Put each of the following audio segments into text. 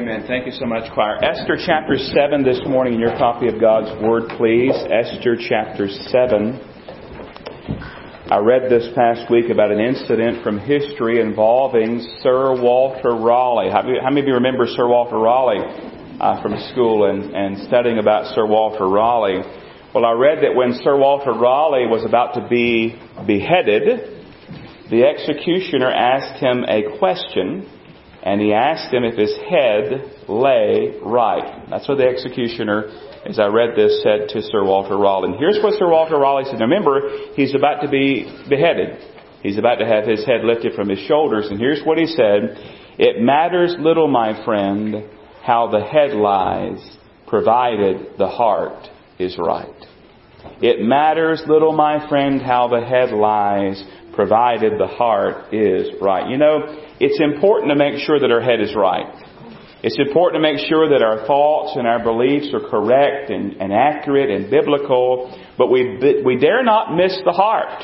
Amen. Thank you so much, choir. Esther chapter 7 this morning in your copy of God's Word, please. Esther chapter 7. I read this past week about an incident from history involving Sir Walter Raleigh. How many of you remember Sir Walter Raleigh uh, from school and, and studying about Sir Walter Raleigh? Well, I read that when Sir Walter Raleigh was about to be beheaded, the executioner asked him a question, and he asked him if his head lay right. That's what the executioner as I read this, said to Sir Walter Raleigh. Here's what Sir Walter Raleigh said. Remember, he's about to be beheaded. He's about to have his head lifted from his shoulders. And here's what he said. It matters little, my friend, how the head lies, provided the heart is right. It matters little, my friend, how the head lies, provided the heart is right. You know, it's important to make sure that our head is right. It's important to make sure that our thoughts and our beliefs are correct and, and accurate and biblical, but we, we dare not miss the heart.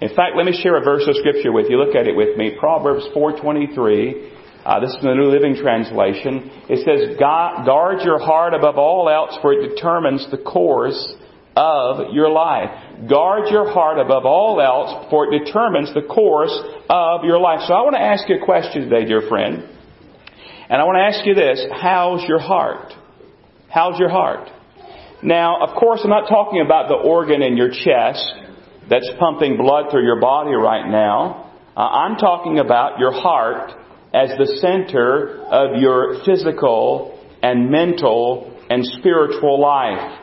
In fact, let me share a verse of scripture with you. Look at it with me. Proverbs 4.23. Uh, this is the New Living Translation. It says, guard your heart above all else for it determines the course of your life. Guard your heart above all else for it determines the course of your life. So I want to ask you a question today, dear friend. And I want to ask you this. How's your heart? How's your heart? Now, of course, I'm not talking about the organ in your chest that's pumping blood through your body right now. Uh, I'm talking about your heart as the center of your physical and mental and spiritual life.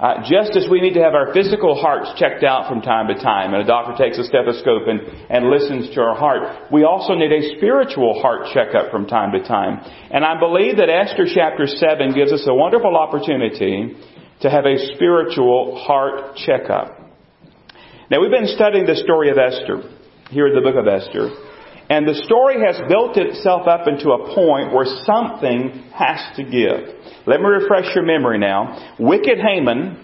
Uh, just as we need to have our physical hearts checked out from time to time, and a doctor takes a stethoscope and, and listens to our heart, we also need a spiritual heart checkup from time to time. And I believe that Esther chapter 7 gives us a wonderful opportunity to have a spiritual heart checkup. Now we've been studying the story of Esther here in the book of Esther. And the story has built itself up into a point where something has to give. Let me refresh your memory now. Wicked Haman,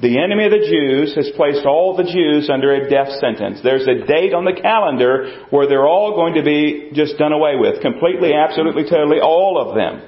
the enemy of the Jews, has placed all the Jews under a death sentence. There's a date on the calendar where they're all going to be just done away with. Completely, absolutely, totally, all of them.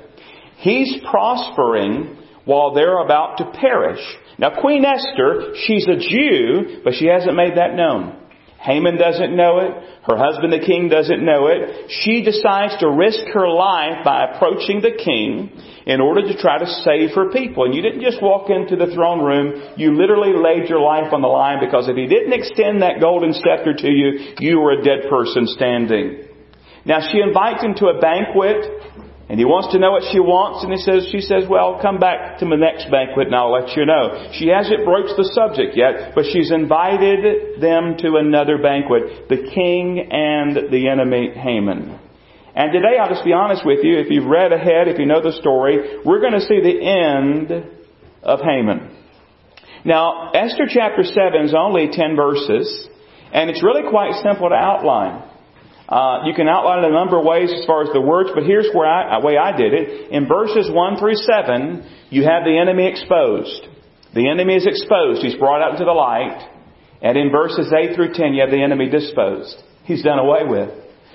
He's prospering while they're about to perish. Now Queen Esther, she's a Jew, but she hasn't made that known. Haman doesn't know it. Her husband, the king, doesn't know it. She decides to risk her life by approaching the king in order to try to save her people. And you didn't just walk into the throne room. You literally laid your life on the line because if he didn't extend that golden scepter to you, you were a dead person standing. Now she invites him to a banquet and he wants to know what she wants, and he says, she says, well, come back to my next banquet and I'll let you know. She hasn't broached the subject yet, but she's invited them to another banquet, the king and the enemy Haman. And today, I'll just be honest with you, if you've read ahead, if you know the story, we're going to see the end of Haman. Now, Esther chapter 7 is only 10 verses, and it's really quite simple to outline. Uh, you can outline it a number of ways as far as the words, but here's where I, the way I did it. In verses 1 through 7, you have the enemy exposed. The enemy is exposed. He's brought out into the light. And in verses 8 through 10, you have the enemy disposed. He's done away with.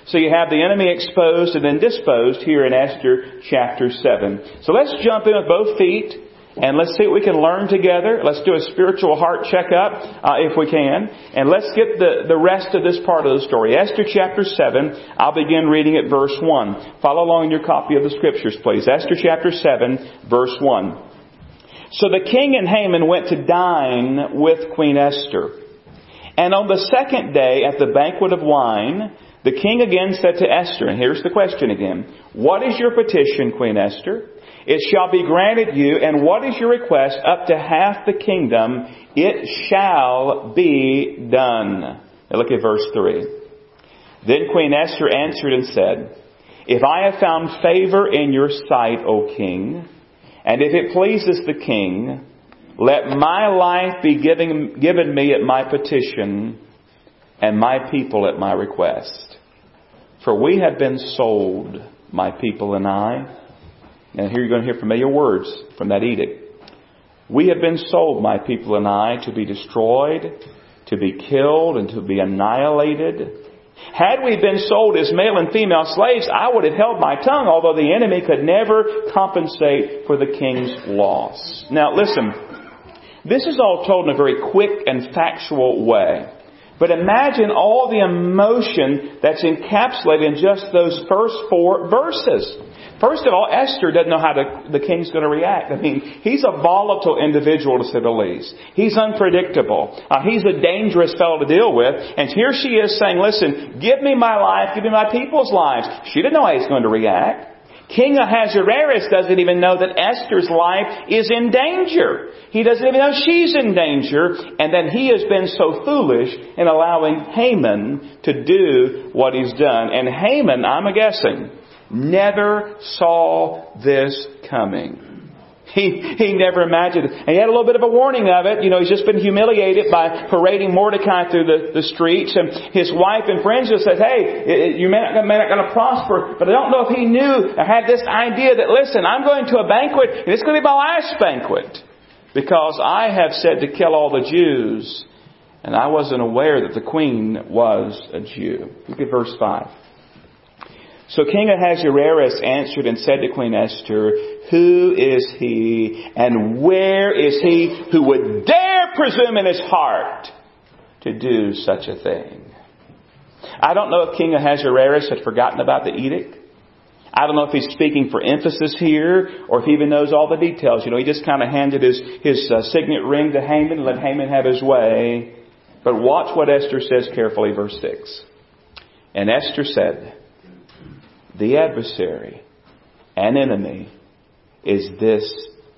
So you have the enemy exposed and then disposed here in Esther chapter 7. So let's jump in with both feet and let's see what we can learn together. Let's do a spiritual heart checkup, uh, if we can. And let's get the, the rest of this part of the story. Esther chapter 7, I'll begin reading at verse 1. Follow along in your copy of the scriptures, please. Esther chapter 7, verse 1. So the king and Haman went to dine with Queen Esther. And on the second day at the banquet of wine, the king again said to Esther, and here's the question again, What is your petition, Queen Esther? It shall be granted you, and what is your request? Up to half the kingdom, it shall be done. Now look at verse 3. Then Queen Esther answered and said, If I have found favor in your sight, O king, and if it pleases the king, let my life be given, given me at my petition, and my people at my request. For we have been sold, my people and I, and here you're going to hear familiar words from that edict. We have been sold, my people and I, to be destroyed, to be killed, and to be annihilated. Had we been sold as male and female slaves, I would have held my tongue, although the enemy could never compensate for the king's loss. Now listen, this is all told in a very quick and factual way. But imagine all the emotion that's encapsulated in just those first four verses. First of all, Esther doesn't know how to, the king's going to react. I mean, he's a volatile individual to say the least. He's unpredictable. Uh, he's a dangerous fellow to deal with. And here she is saying, listen, give me my life, give me my people's lives. She didn't know how he's going to react. King Ahasuerus doesn't even know that Esther's life is in danger. He doesn't even know she's in danger, and that he has been so foolish in allowing Haman to do what he's done. And Haman, I'm guessing, never saw this coming. He, he never imagined it. And he had a little bit of a warning of it. You know, he's just been humiliated by parading Mordecai through the, the streets. And his wife and friends just said, hey, you may not, not going to prosper. But I don't know if he knew or had this idea that, listen, I'm going to a banquet and it's going to be my last banquet. Because I have said to kill all the Jews. And I wasn't aware that the queen was a Jew. Look at verse 5. So King Ahasuerus answered and said to Queen Esther, Who is he and where is he who would dare presume in his heart to do such a thing? I don't know if King Ahasuerus had forgotten about the edict. I don't know if he's speaking for emphasis here or if he even knows all the details. You know, he just kind of handed his, his uh, signet ring to Haman and let Haman have his way. But watch what Esther says carefully, verse 6. And Esther said, the adversary and enemy is this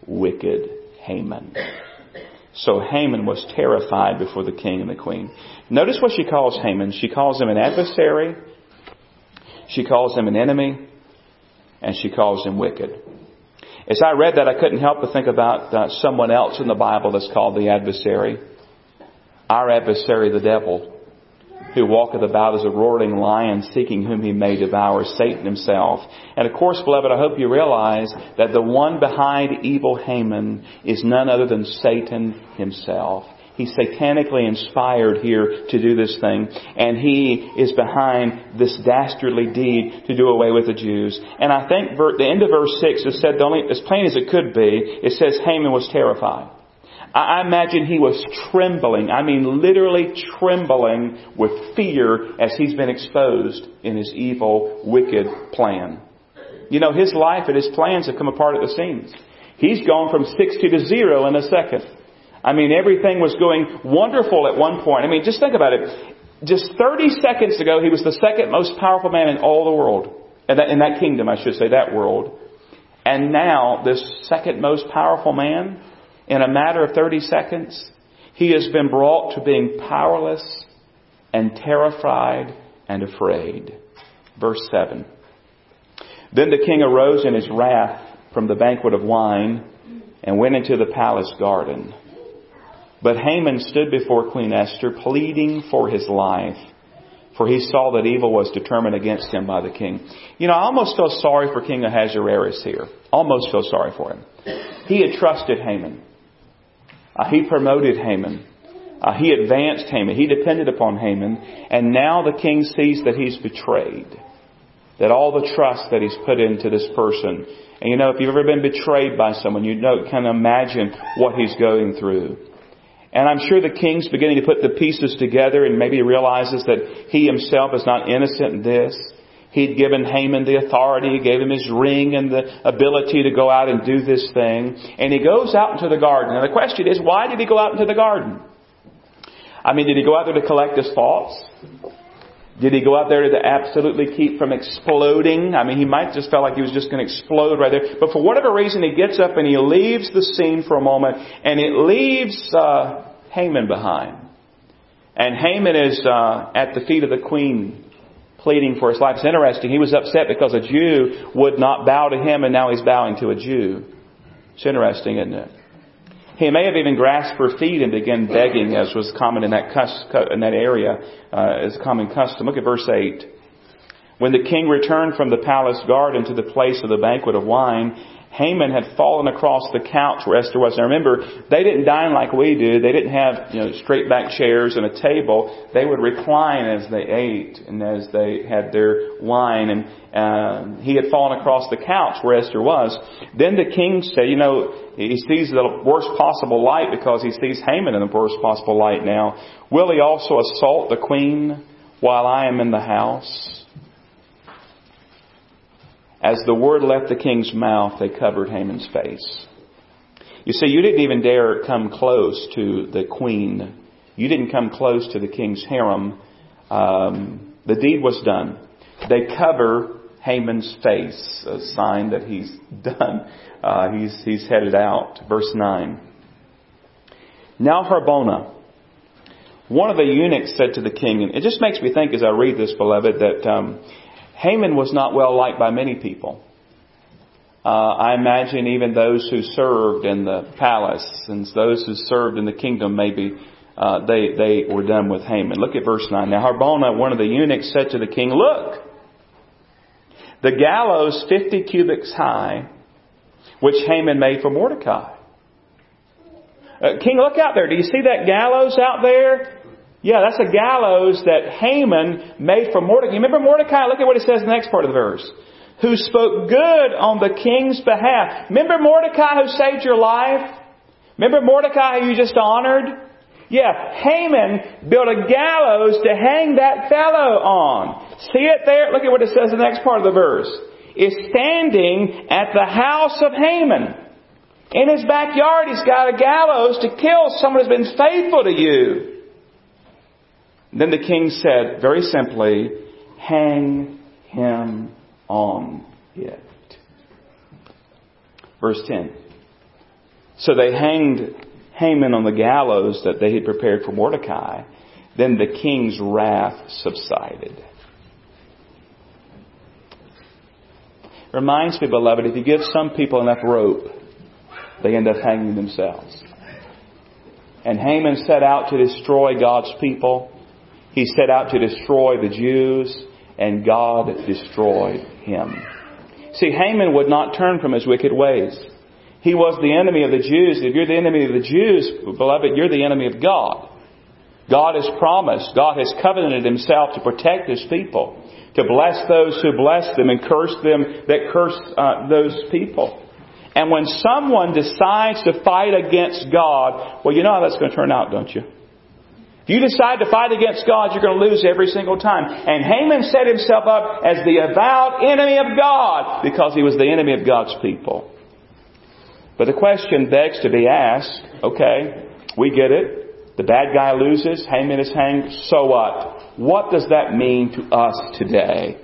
wicked Haman. So Haman was terrified before the king and the queen. Notice what she calls Haman. She calls him an adversary, she calls him an enemy, and she calls him wicked. As I read that, I couldn't help but think about uh, someone else in the Bible that's called the adversary. Our adversary, the devil who walketh about as a roaring lion seeking whom he may devour, Satan himself. And of course, beloved, I hope you realize that the one behind evil Haman is none other than Satan himself. He's satanically inspired here to do this thing, and he is behind this dastardly deed to do away with the Jews. And I think the end of verse 6 is said only, as plain as it could be, it says Haman was terrified. I imagine he was trembling, I mean literally trembling with fear as he's been exposed in his evil, wicked plan. You know, his life and his plans have come apart at the seams. He's gone from 60 to zero in a second. I mean, everything was going wonderful at one point. I mean, just think about it. Just 30 seconds ago, he was the second most powerful man in all the world. In that, in that kingdom, I should say, that world. And now, this second most powerful man in a matter of 30 seconds, he has been brought to being powerless and terrified and afraid. Verse 7. Then the king arose in his wrath from the banquet of wine and went into the palace garden. But Haman stood before Queen Esther, pleading for his life, for he saw that evil was determined against him by the king. You know, I almost feel sorry for King Ahasuerus here. Almost feel sorry for him. He had trusted Haman. Uh, he promoted Haman. Uh, he advanced Haman. He depended upon Haman. And now the king sees that he's betrayed. That all the trust that he's put into this person. And you know, if you've ever been betrayed by someone, you know, can imagine what he's going through. And I'm sure the king's beginning to put the pieces together and maybe realizes that he himself is not innocent in this. He'd given Haman the authority, he gave him his ring and the ability to go out and do this thing. And he goes out into the garden. And the question is, why did he go out into the garden? I mean, did he go out there to collect his thoughts? Did he go out there to absolutely keep from exploding? I mean, he might just felt like he was just going to explode right there. But for whatever reason, he gets up and he leaves the scene for a moment, and it leaves uh, Haman behind. And Haman is uh, at the feet of the queen pleading for his life. It's interesting. He was upset because a Jew would not bow to him, and now he's bowing to a Jew. It's interesting, isn't it? He may have even grasped her feet and began begging, as was common in that, in that area, uh, as a common custom. Look at verse 8. When the king returned from the palace garden to the place of the banquet of wine, Haman had fallen across the couch where Esther was. Now remember, they didn't dine like we do. They didn't have, you know, straight back chairs and a table. They would recline as they ate and as they had their wine. And uh, he had fallen across the couch where Esther was. Then the king said, you know, he sees the worst possible light because he sees Haman in the worst possible light now. Will he also assault the queen while I am in the house? As the word left the king's mouth, they covered Haman's face. You see, you didn't even dare come close to the queen. You didn't come close to the king's harem. Um, the deed was done. They cover Haman's face, a sign that he's done. Uh, he's, he's headed out. Verse 9. Now Harbona, one of the eunuchs said to the king, and it just makes me think as I read this, beloved, that um, Haman was not well liked by many people. Uh, I imagine even those who served in the palace and those who served in the kingdom, maybe uh, they they were done with Haman. Look at verse nine. Now Harbona, one of the eunuchs, said to the king, "Look, the gallows fifty cubits high, which Haman made for Mordecai." Uh, king, look out there. Do you see that gallows out there? Yeah, that's a gallows that Haman made for Mordecai. Remember Mordecai? Look at what it says in the next part of the verse. Who spoke good on the king's behalf. Remember Mordecai who saved your life? Remember Mordecai who you just honored? Yeah, Haman built a gallows to hang that fellow on. See it there? Look at what it says in the next part of the verse. Is standing at the house of Haman. In his backyard, he's got a gallows to kill someone who's been faithful to you. Then the king said, very simply, hang him on it. Verse 10. So they hanged Haman on the gallows that they had prepared for Mordecai. Then the king's wrath subsided. Reminds me, beloved, if you give some people enough rope, they end up hanging themselves. And Haman set out to destroy God's people. He set out to destroy the Jews, and God destroyed him. See, Haman would not turn from his wicked ways. He was the enemy of the Jews. If you're the enemy of the Jews, beloved, you're the enemy of God. God has promised, God has covenanted himself to protect his people, to bless those who bless them and curse them that curse uh, those people. And when someone decides to fight against God, well, you know how that's going to turn out, don't you? If you decide to fight against God, you're going to lose every single time. And Haman set himself up as the avowed enemy of God because he was the enemy of God's people. But the question begs to be asked, okay, we get it. The bad guy loses, Haman is hanged, so what? What does that mean to us today?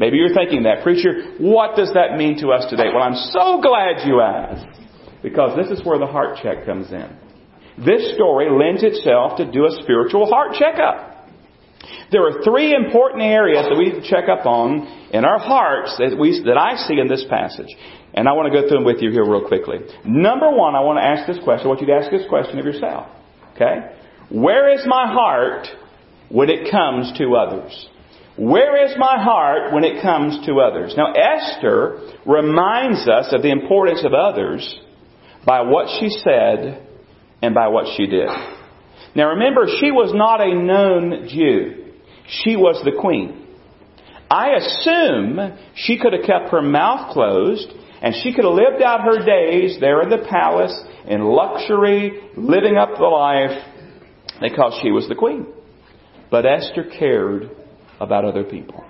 Maybe you're thinking that. Preacher, what does that mean to us today? Well, I'm so glad you asked. Because this is where the heart check comes in. This story lends itself to do a spiritual heart checkup. There are three important areas that we need to check up on in our hearts that, we, that I see in this passage. And I want to go through them with you here real quickly. Number one, I want to ask this question. I want you to ask this question of yourself. Okay? Where is my heart when it comes to others? Where is my heart when it comes to others? Now, Esther reminds us of the importance of others by what she said and by what she did. Now remember, she was not a known Jew. She was the queen. I assume she could have kept her mouth closed and she could have lived out her days there in the palace in luxury, living up the life because she was the queen. But Esther cared about other people.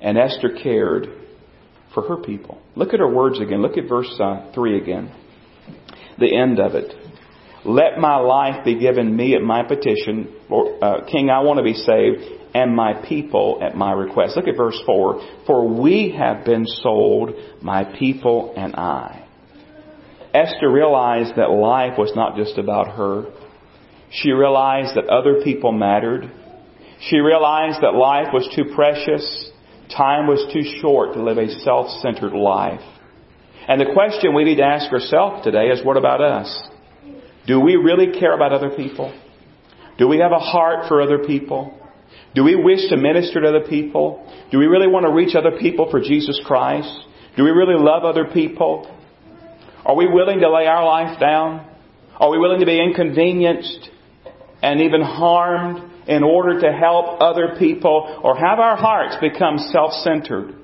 And Esther cared for her people. Look at her words again. Look at verse uh, 3 again the end of it. Let my life be given me at my petition. Or, uh, King, I want to be saved, and my people at my request. Look at verse 4. For we have been sold, my people and I. Esther realized that life was not just about her. She realized that other people mattered. She realized that life was too precious. Time was too short to live a self-centered life. And the question we need to ask ourselves today is what about us? Do we really care about other people? Do we have a heart for other people? Do we wish to minister to other people? Do we really want to reach other people for Jesus Christ? Do we really love other people? Are we willing to lay our life down? Are we willing to be inconvenienced and even harmed in order to help other people? Or have our hearts become self-centered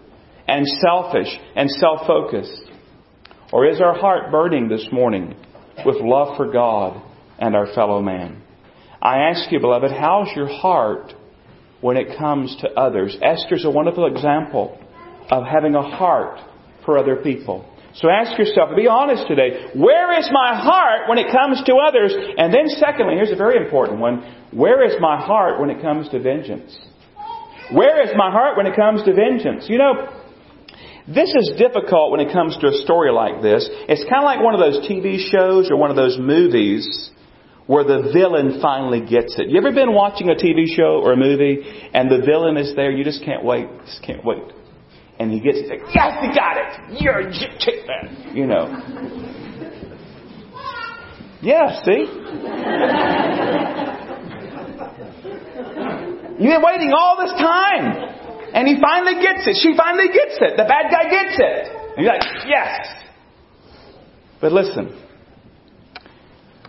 and selfish and self-focused? Or is our heart burning this morning with love for God and our fellow man? I ask you, beloved, how's your heart when it comes to others? Esther's a wonderful example of having a heart for other people. So ask yourself, be honest today, where is my heart when it comes to others? And then secondly, here's a very important one, where is my heart when it comes to vengeance? Where is my heart when it comes to vengeance? You know, this is difficult when it comes to a story like this. It's kind of like one of those TV shows or one of those movies where the villain finally gets it. You ever been watching a TV show or a movie and the villain is there? You just can't wait. Just can't wait and he gets it. Like, yes, he got it. You're a chick man. You know. Yeah, see? You've been waiting all this time. And he finally gets it. She finally gets it. The bad guy gets it. And you're like, yes. But listen,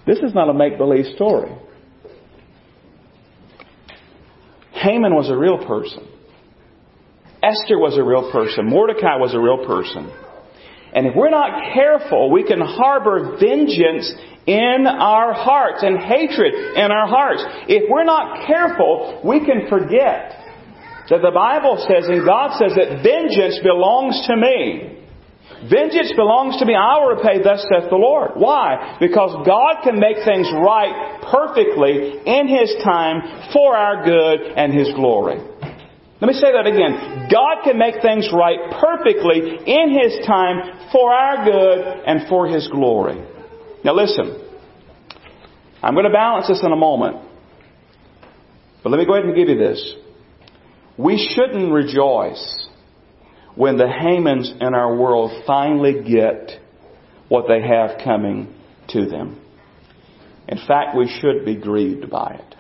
this is not a make believe story. Haman was a real person. Esther was a real person. Mordecai was a real person. And if we're not careful, we can harbor vengeance in our hearts and hatred in our hearts. If we're not careful, we can forget that the Bible says and God says that vengeance belongs to me. Vengeance belongs to me. I will repay, thus saith the Lord. Why? Because God can make things right perfectly in His time for our good and His glory. Let me say that again. God can make things right perfectly in His time for our good and for His glory. Now listen. I'm going to balance this in a moment. But let me go ahead and give you this. We shouldn't rejoice when the Hamans in our world finally get what they have coming to them. In fact, we should be grieved by it.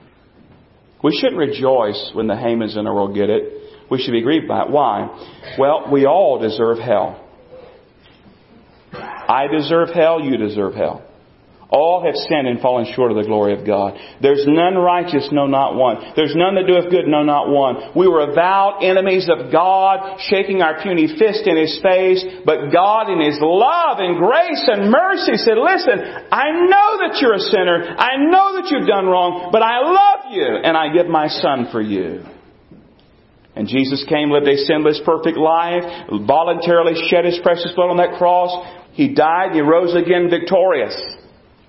We shouldn't rejoice when the Hamans in our world get it. We should be grieved by it. Why? Well, we all deserve hell. I deserve hell, you deserve hell. All have sinned and fallen short of the glory of God. There's none righteous, no not one. There's none that doeth good, no not one. We were avowed enemies of God, shaking our puny fist in His face, but God in His love and grace and mercy said, listen, I know that you're a sinner. I know that you've done wrong, but I love you and I give my Son for you. And Jesus came, lived a sinless, perfect life, voluntarily shed His precious blood on that cross. He died, He rose again victorious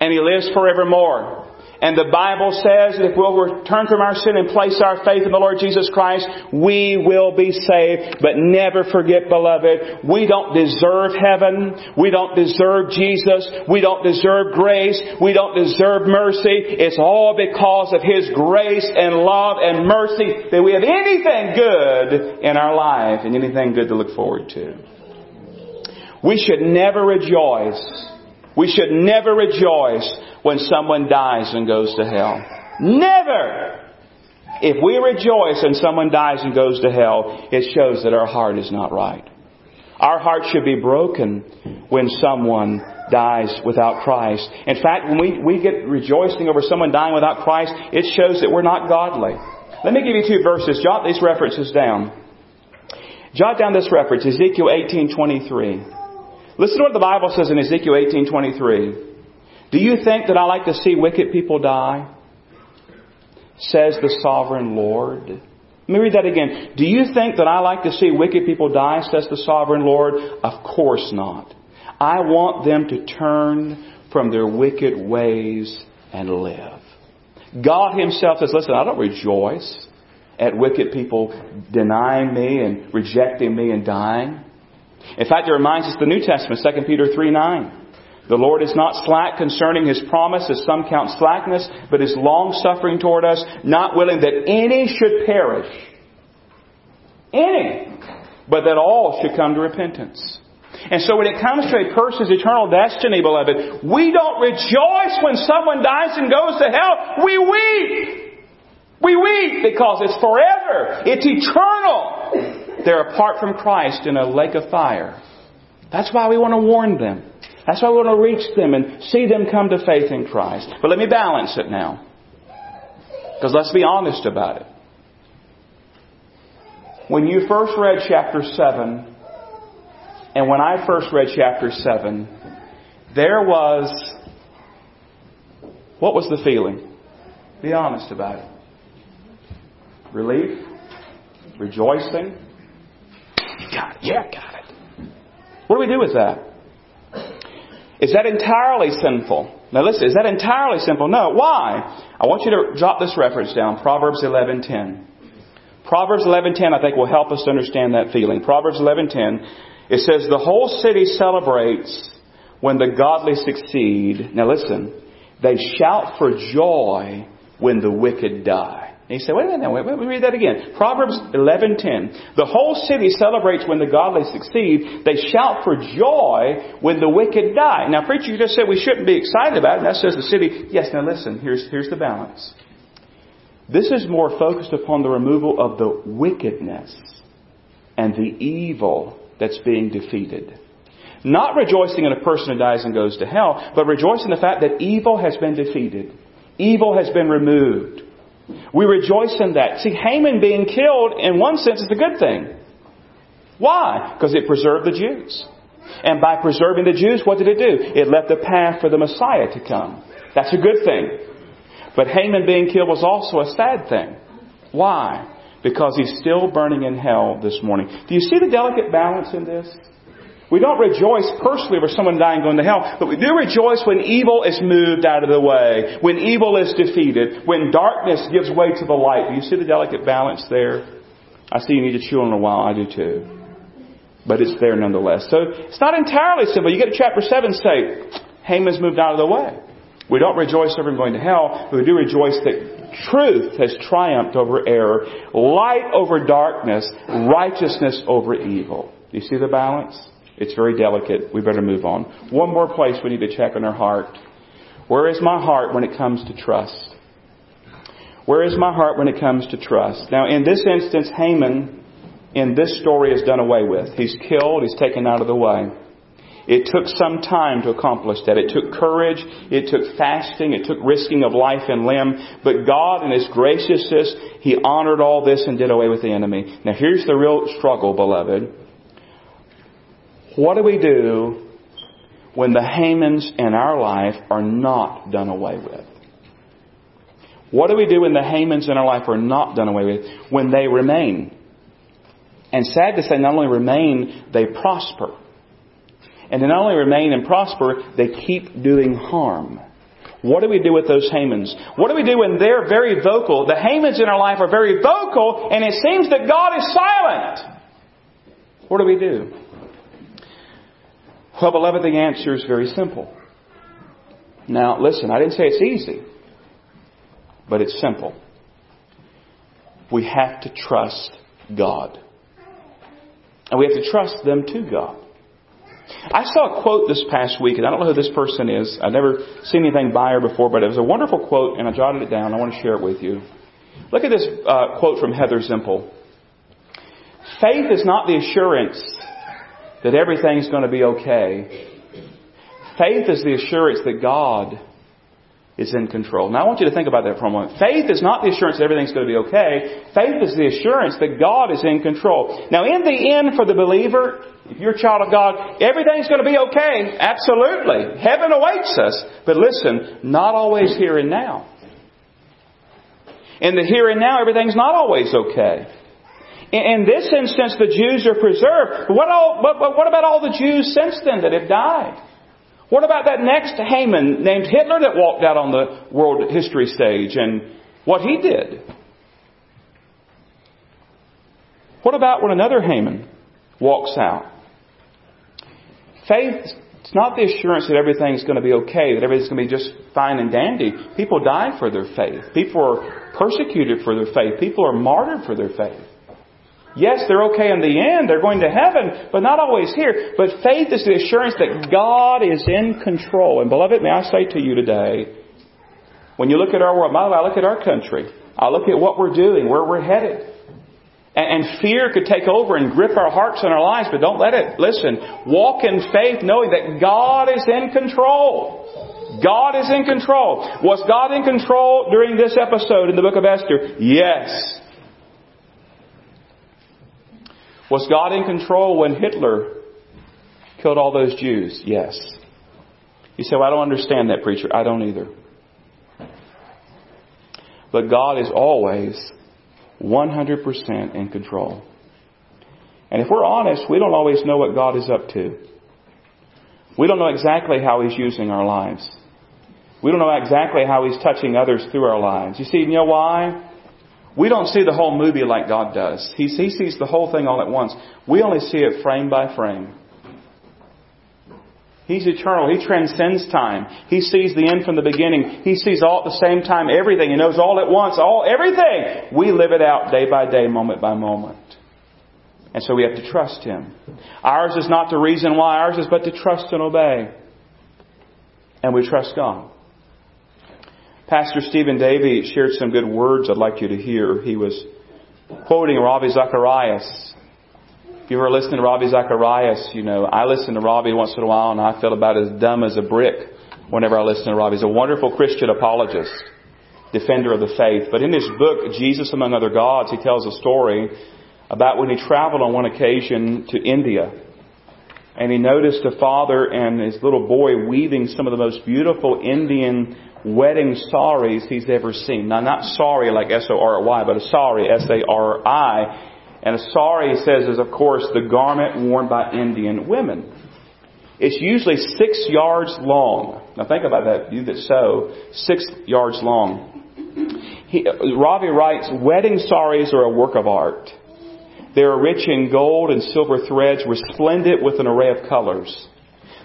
and He lives forevermore. And the Bible says that if we'll return from our sin and place our faith in the Lord Jesus Christ, we will be saved. But never forget, beloved, we don't deserve heaven. We don't deserve Jesus. We don't deserve grace. We don't deserve mercy. It's all because of His grace and love and mercy that we have anything good in our life and anything good to look forward to. We should never rejoice we should never rejoice when someone dies and goes to hell. Never! If we rejoice when someone dies and goes to hell, it shows that our heart is not right. Our heart should be broken when someone dies without Christ. In fact, when we, we get rejoicing over someone dying without Christ, it shows that we're not godly. Let me give you two verses. Jot these references down. Jot down this reference, Ezekiel 18:23. Listen to what the Bible says in Ezekiel 18:23. Do you think that I like to see wicked people die? Says the sovereign Lord. Let me read that again. Do you think that I like to see wicked people die? Says the sovereign Lord. Of course not. I want them to turn from their wicked ways and live. God Himself says, listen, I don't rejoice at wicked people denying me and rejecting me and dying. In fact, it reminds us the New Testament, 2 Peter 3 9. The Lord is not slack concerning His promise, as some count slackness, but is long suffering toward us, not willing that any should perish. Any. But that all should come to repentance. And so when it comes to a person's eternal destiny, beloved, we don't rejoice when someone dies and goes to hell. We weep. We weep because it's forever. It's eternal. They're apart from Christ in a lake of fire. That's why we want to warn them. That's why we want to reach them and see them come to faith in Christ. But let me balance it now. Because let's be honest about it. When you first read chapter 7, and when I first read chapter 7, there was, what was the feeling? Be honest about it. Relief? Rejoicing? Got it. Yeah, got it. What do we do with that? Is that entirely sinful? Now listen, is that entirely sinful? No. Why? I want you to drop this reference down. Proverbs 11:10. Proverbs 11:10 I think will help us to understand that feeling. Proverbs 11:10 it says the whole city celebrates when the godly succeed. Now listen, they shout for joy when the wicked die. And you say, wait a minute, wait, let me read that again. Proverbs 11:10. The whole city celebrates when the godly succeed. They shout for joy when the wicked die. Now, preacher, you just said we shouldn't be excited about it. And that says the city. Yes, now listen, here's, here's the balance. This is more focused upon the removal of the wickedness and the evil that's being defeated. Not rejoicing in a person who dies and goes to hell, but rejoicing in the fact that evil has been defeated. Evil has been removed. We rejoice in that. See, Haman being killed, in one sense, is a good thing. Why? Because it preserved the Jews. And by preserving the Jews, what did it do? It left the path for the Messiah to come. That's a good thing. But Haman being killed was also a sad thing. Why? Because he's still burning in hell this morning. Do you see the delicate balance in this? We don't rejoice personally over someone dying going to hell, but we do rejoice when evil is moved out of the way, when evil is defeated, when darkness gives way to the light. Do you see the delicate balance there? I see you need to chew on a while. I do too. But it's there nonetheless. So it's not entirely simple. You get to chapter 7 say, Haman's moved out of the way. We don't rejoice over him going to hell, but we do rejoice that truth has triumphed over error, light over darkness, righteousness over evil. Do you see the balance? It's very delicate. We better move on. One more place we need to check on our heart. Where is my heart when it comes to trust? Where is my heart when it comes to trust? Now, in this instance, Haman, in this story, is done away with. He's killed. He's taken out of the way. It took some time to accomplish that. It took courage. It took fasting. It took risking of life and limb. But God, in His graciousness, He honored all this and did away with the enemy. Now, here's the real struggle, beloved. What do we do when the Hamans in our life are not done away with? What do we do when the Hamans in our life are not done away with? When they remain. And sad to say, not only remain, they prosper. And they not only remain and prosper, they keep doing harm. What do we do with those Hamans? What do we do when they're very vocal? The Hamans in our life are very vocal, and it seems that God is silent. What do we do? Well, beloved, the answer is very simple. Now, listen, I didn't say it's easy, but it's simple. We have to trust God. And we have to trust them to God. I saw a quote this past week, and I don't know who this person is. I've never seen anything by her before, but it was a wonderful quote, and I jotted it down. I want to share it with you. Look at this uh, quote from Heather Zempel. Faith is not the assurance that everything's going to be okay. Faith is the assurance that God is in control. Now I want you to think about that for a moment. Faith is not the assurance that everything's going to be okay. Faith is the assurance that God is in control. Now in the end for the believer, if you're a child of God, everything's going to be okay. Absolutely. Heaven awaits us. But listen, not always here and now. In the here and now, everything's not always okay. In this instance, the Jews are preserved. What, all, what, about all the Jews since then that have died? What about that next Haman named Hitler that walked out on the world history stage and what he did? What about when another Haman walks out? Faith it's not the assurance that everything's going to be okay, that everything's going to be just fine and dandy. People die for their faith. People are persecuted for their faith. People are martyred for their faith. Yes, they're okay in the end. They're going to heaven, but not always here. But faith is the assurance that God is in control. And beloved, may I say to you today, when you look at our world, I look at our country. I look at what we're doing, where we're headed. And, and fear could take over and grip our hearts and our lives, but don't let it. Listen, walk in faith knowing that God is in control. God is in control. Was God in control during this episode in the book of Esther? Yes. Was God in control when Hitler killed all those Jews? Yes. You say, well, I don't understand that, preacher. I don't either. But God is always 100% in control. And if we're honest, we don't always know what God is up to. We don't know exactly how He's using our lives. We don't know exactly how He's touching others through our lives. You see, you know why? We don't see the whole movie like God does. He, he sees the whole thing all at once. We only see it frame by frame. He's eternal. He transcends time. He sees the end from the beginning. He sees all at the same time everything. He knows all at once, all everything. We live it out day by day, moment by moment. And so we have to trust Him. Ours is not the reason why, ours is but to trust and obey. And we trust God. Pastor Stephen Davey shared some good words I'd like you to hear. He was quoting Ravi Zacharias If you ever listen to Ravi Zacharias, you know, I listen to Ravi once in a while and I feel about as dumb as a brick whenever I listen to Ravi. He's a wonderful Christian apologist, defender of the faith. But in his book, Jesus Among Other Gods, he tells a story about when he traveled on one occasion to India. And he noticed a father and his little boy weaving some of the most beautiful Indian wedding saris he's ever seen. Now, not sari like S-O-R-Y, but a sari, S-A-R-I, and a sari, he says, is of course the garment worn by Indian women. It's usually six yards long. Now think about that, you that sew, six yards long. He, Ravi writes, wedding saris are a work of art. They are rich in gold and silver threads, resplendent with an array of colors.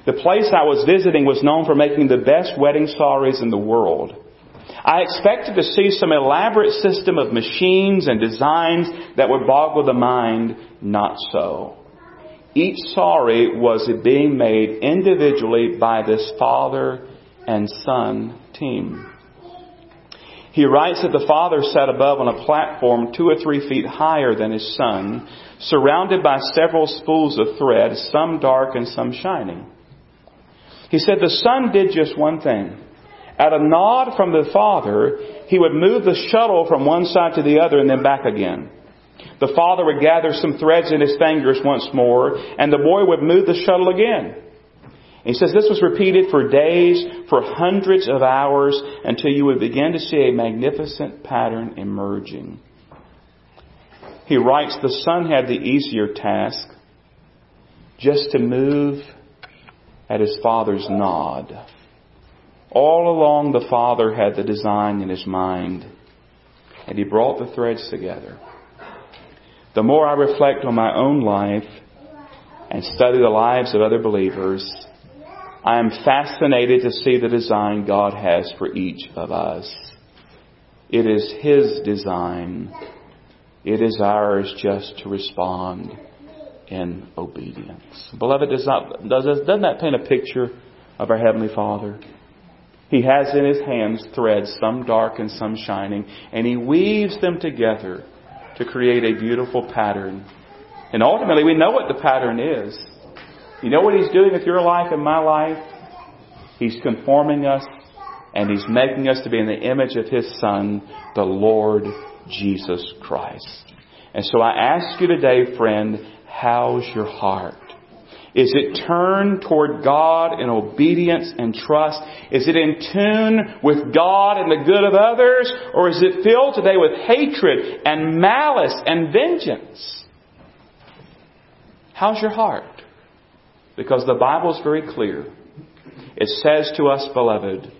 The place I was visiting was known for making the best wedding saris in the world. I expected to see some elaborate system of machines and designs that would boggle the mind. Not so. Each sari was being made individually by this father and son team. He writes that the father sat above on a platform two or three feet higher than his son, surrounded by several spools of thread, some dark and some shining. He said the son did just one thing. At a nod from the father, he would move the shuttle from one side to the other and then back again. The father would gather some threads in his fingers once more, and the boy would move the shuttle again. He says this was repeated for days, for hundreds of hours, until you would begin to see a magnificent pattern emerging. He writes, the son had the easier task, just to move at his father's nod. All along, the Father had the design in his mind, and he brought the threads together. The more I reflect on my own life and study the lives of other believers, I am fascinated to see the design God has for each of us. It is His design. It is ours just to respond in obedience. Beloved, does not, does, doesn't that paint a picture of our Heavenly Father? He has in his hands threads, some dark and some shining, and he weaves them together to create a beautiful pattern. And ultimately, we know what the pattern is. You know what he's doing with your life and my life? He's conforming us and he's making us to be in the image of his son, the Lord Jesus Christ. And so I ask you today, friend, how's your heart? Is it turned toward God in obedience and trust? Is it in tune with God and the good of others? Or is it filled today with hatred and malice and vengeance? How's your heart? Because the Bible is very clear. It says to us, beloved,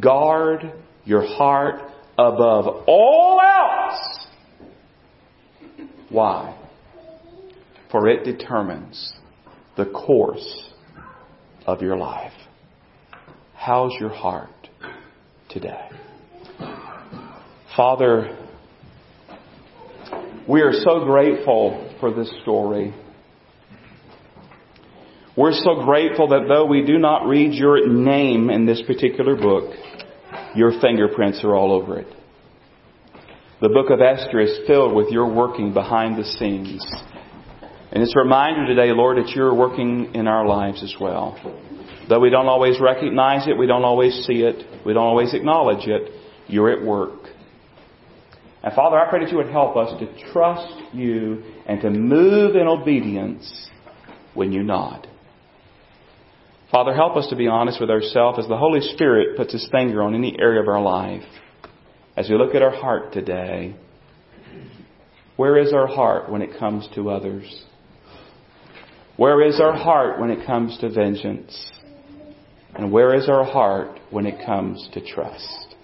guard your heart above all else. Why? For it determines the course of your life. How's your heart today? Father, we are so grateful for this story. We're so grateful that though we do not read your name in this particular book, your fingerprints are all over it. The book of Esther is filled with your working behind the scenes. And it's a reminder today, Lord, that you're working in our lives as well. Though we don't always recognize it, we don't always see it, we don't always acknowledge it, you're at work. And Father, I pray that you would help us to trust you and to move in obedience when you nod. Father, help us to be honest with ourselves as the Holy Spirit puts His finger on any area of our life. As we look at our heart today, where is our heart when it comes to others? Where is our heart when it comes to vengeance? And where is our heart when it comes to trust?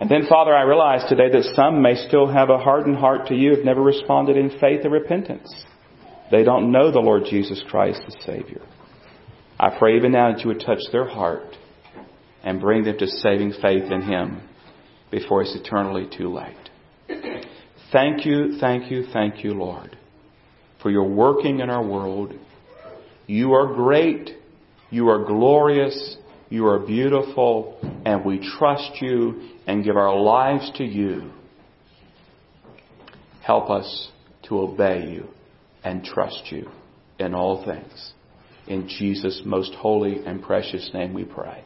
And then, Father, I realize today that some may still have a hardened heart to you, have never responded in faith and repentance. They don't know the Lord Jesus Christ as Savior. I pray even now that you would touch their heart and bring them to saving faith in Him before it's eternally too late. Thank you, thank you, thank you, Lord, for your working in our world. You are great. You are glorious. You are beautiful. And we trust you and give our lives to you. Help us to obey you and trust you in all things. In Jesus' most holy and precious name we pray.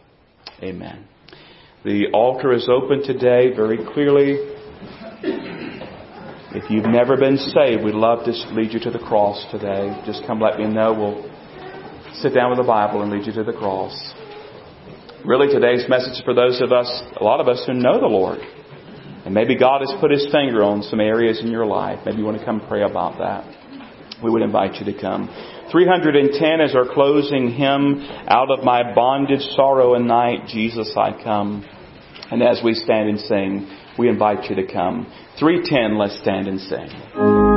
Amen. The altar is open today very clearly. If you've never been saved, we'd love to lead you to the cross today. Just come let me know. We'll sit down with the Bible and lead you to the cross. Really, today's message is for those of us, a lot of us who know the Lord. And maybe God has put His finger on some areas in your life. Maybe you want to come pray about that. We would invite you to come. 310 is our closing hymn, Out of My Bondage, Sorrow and Night, Jesus I Come. And as we stand and sing, we invite you to come. 310, let's stand and sing.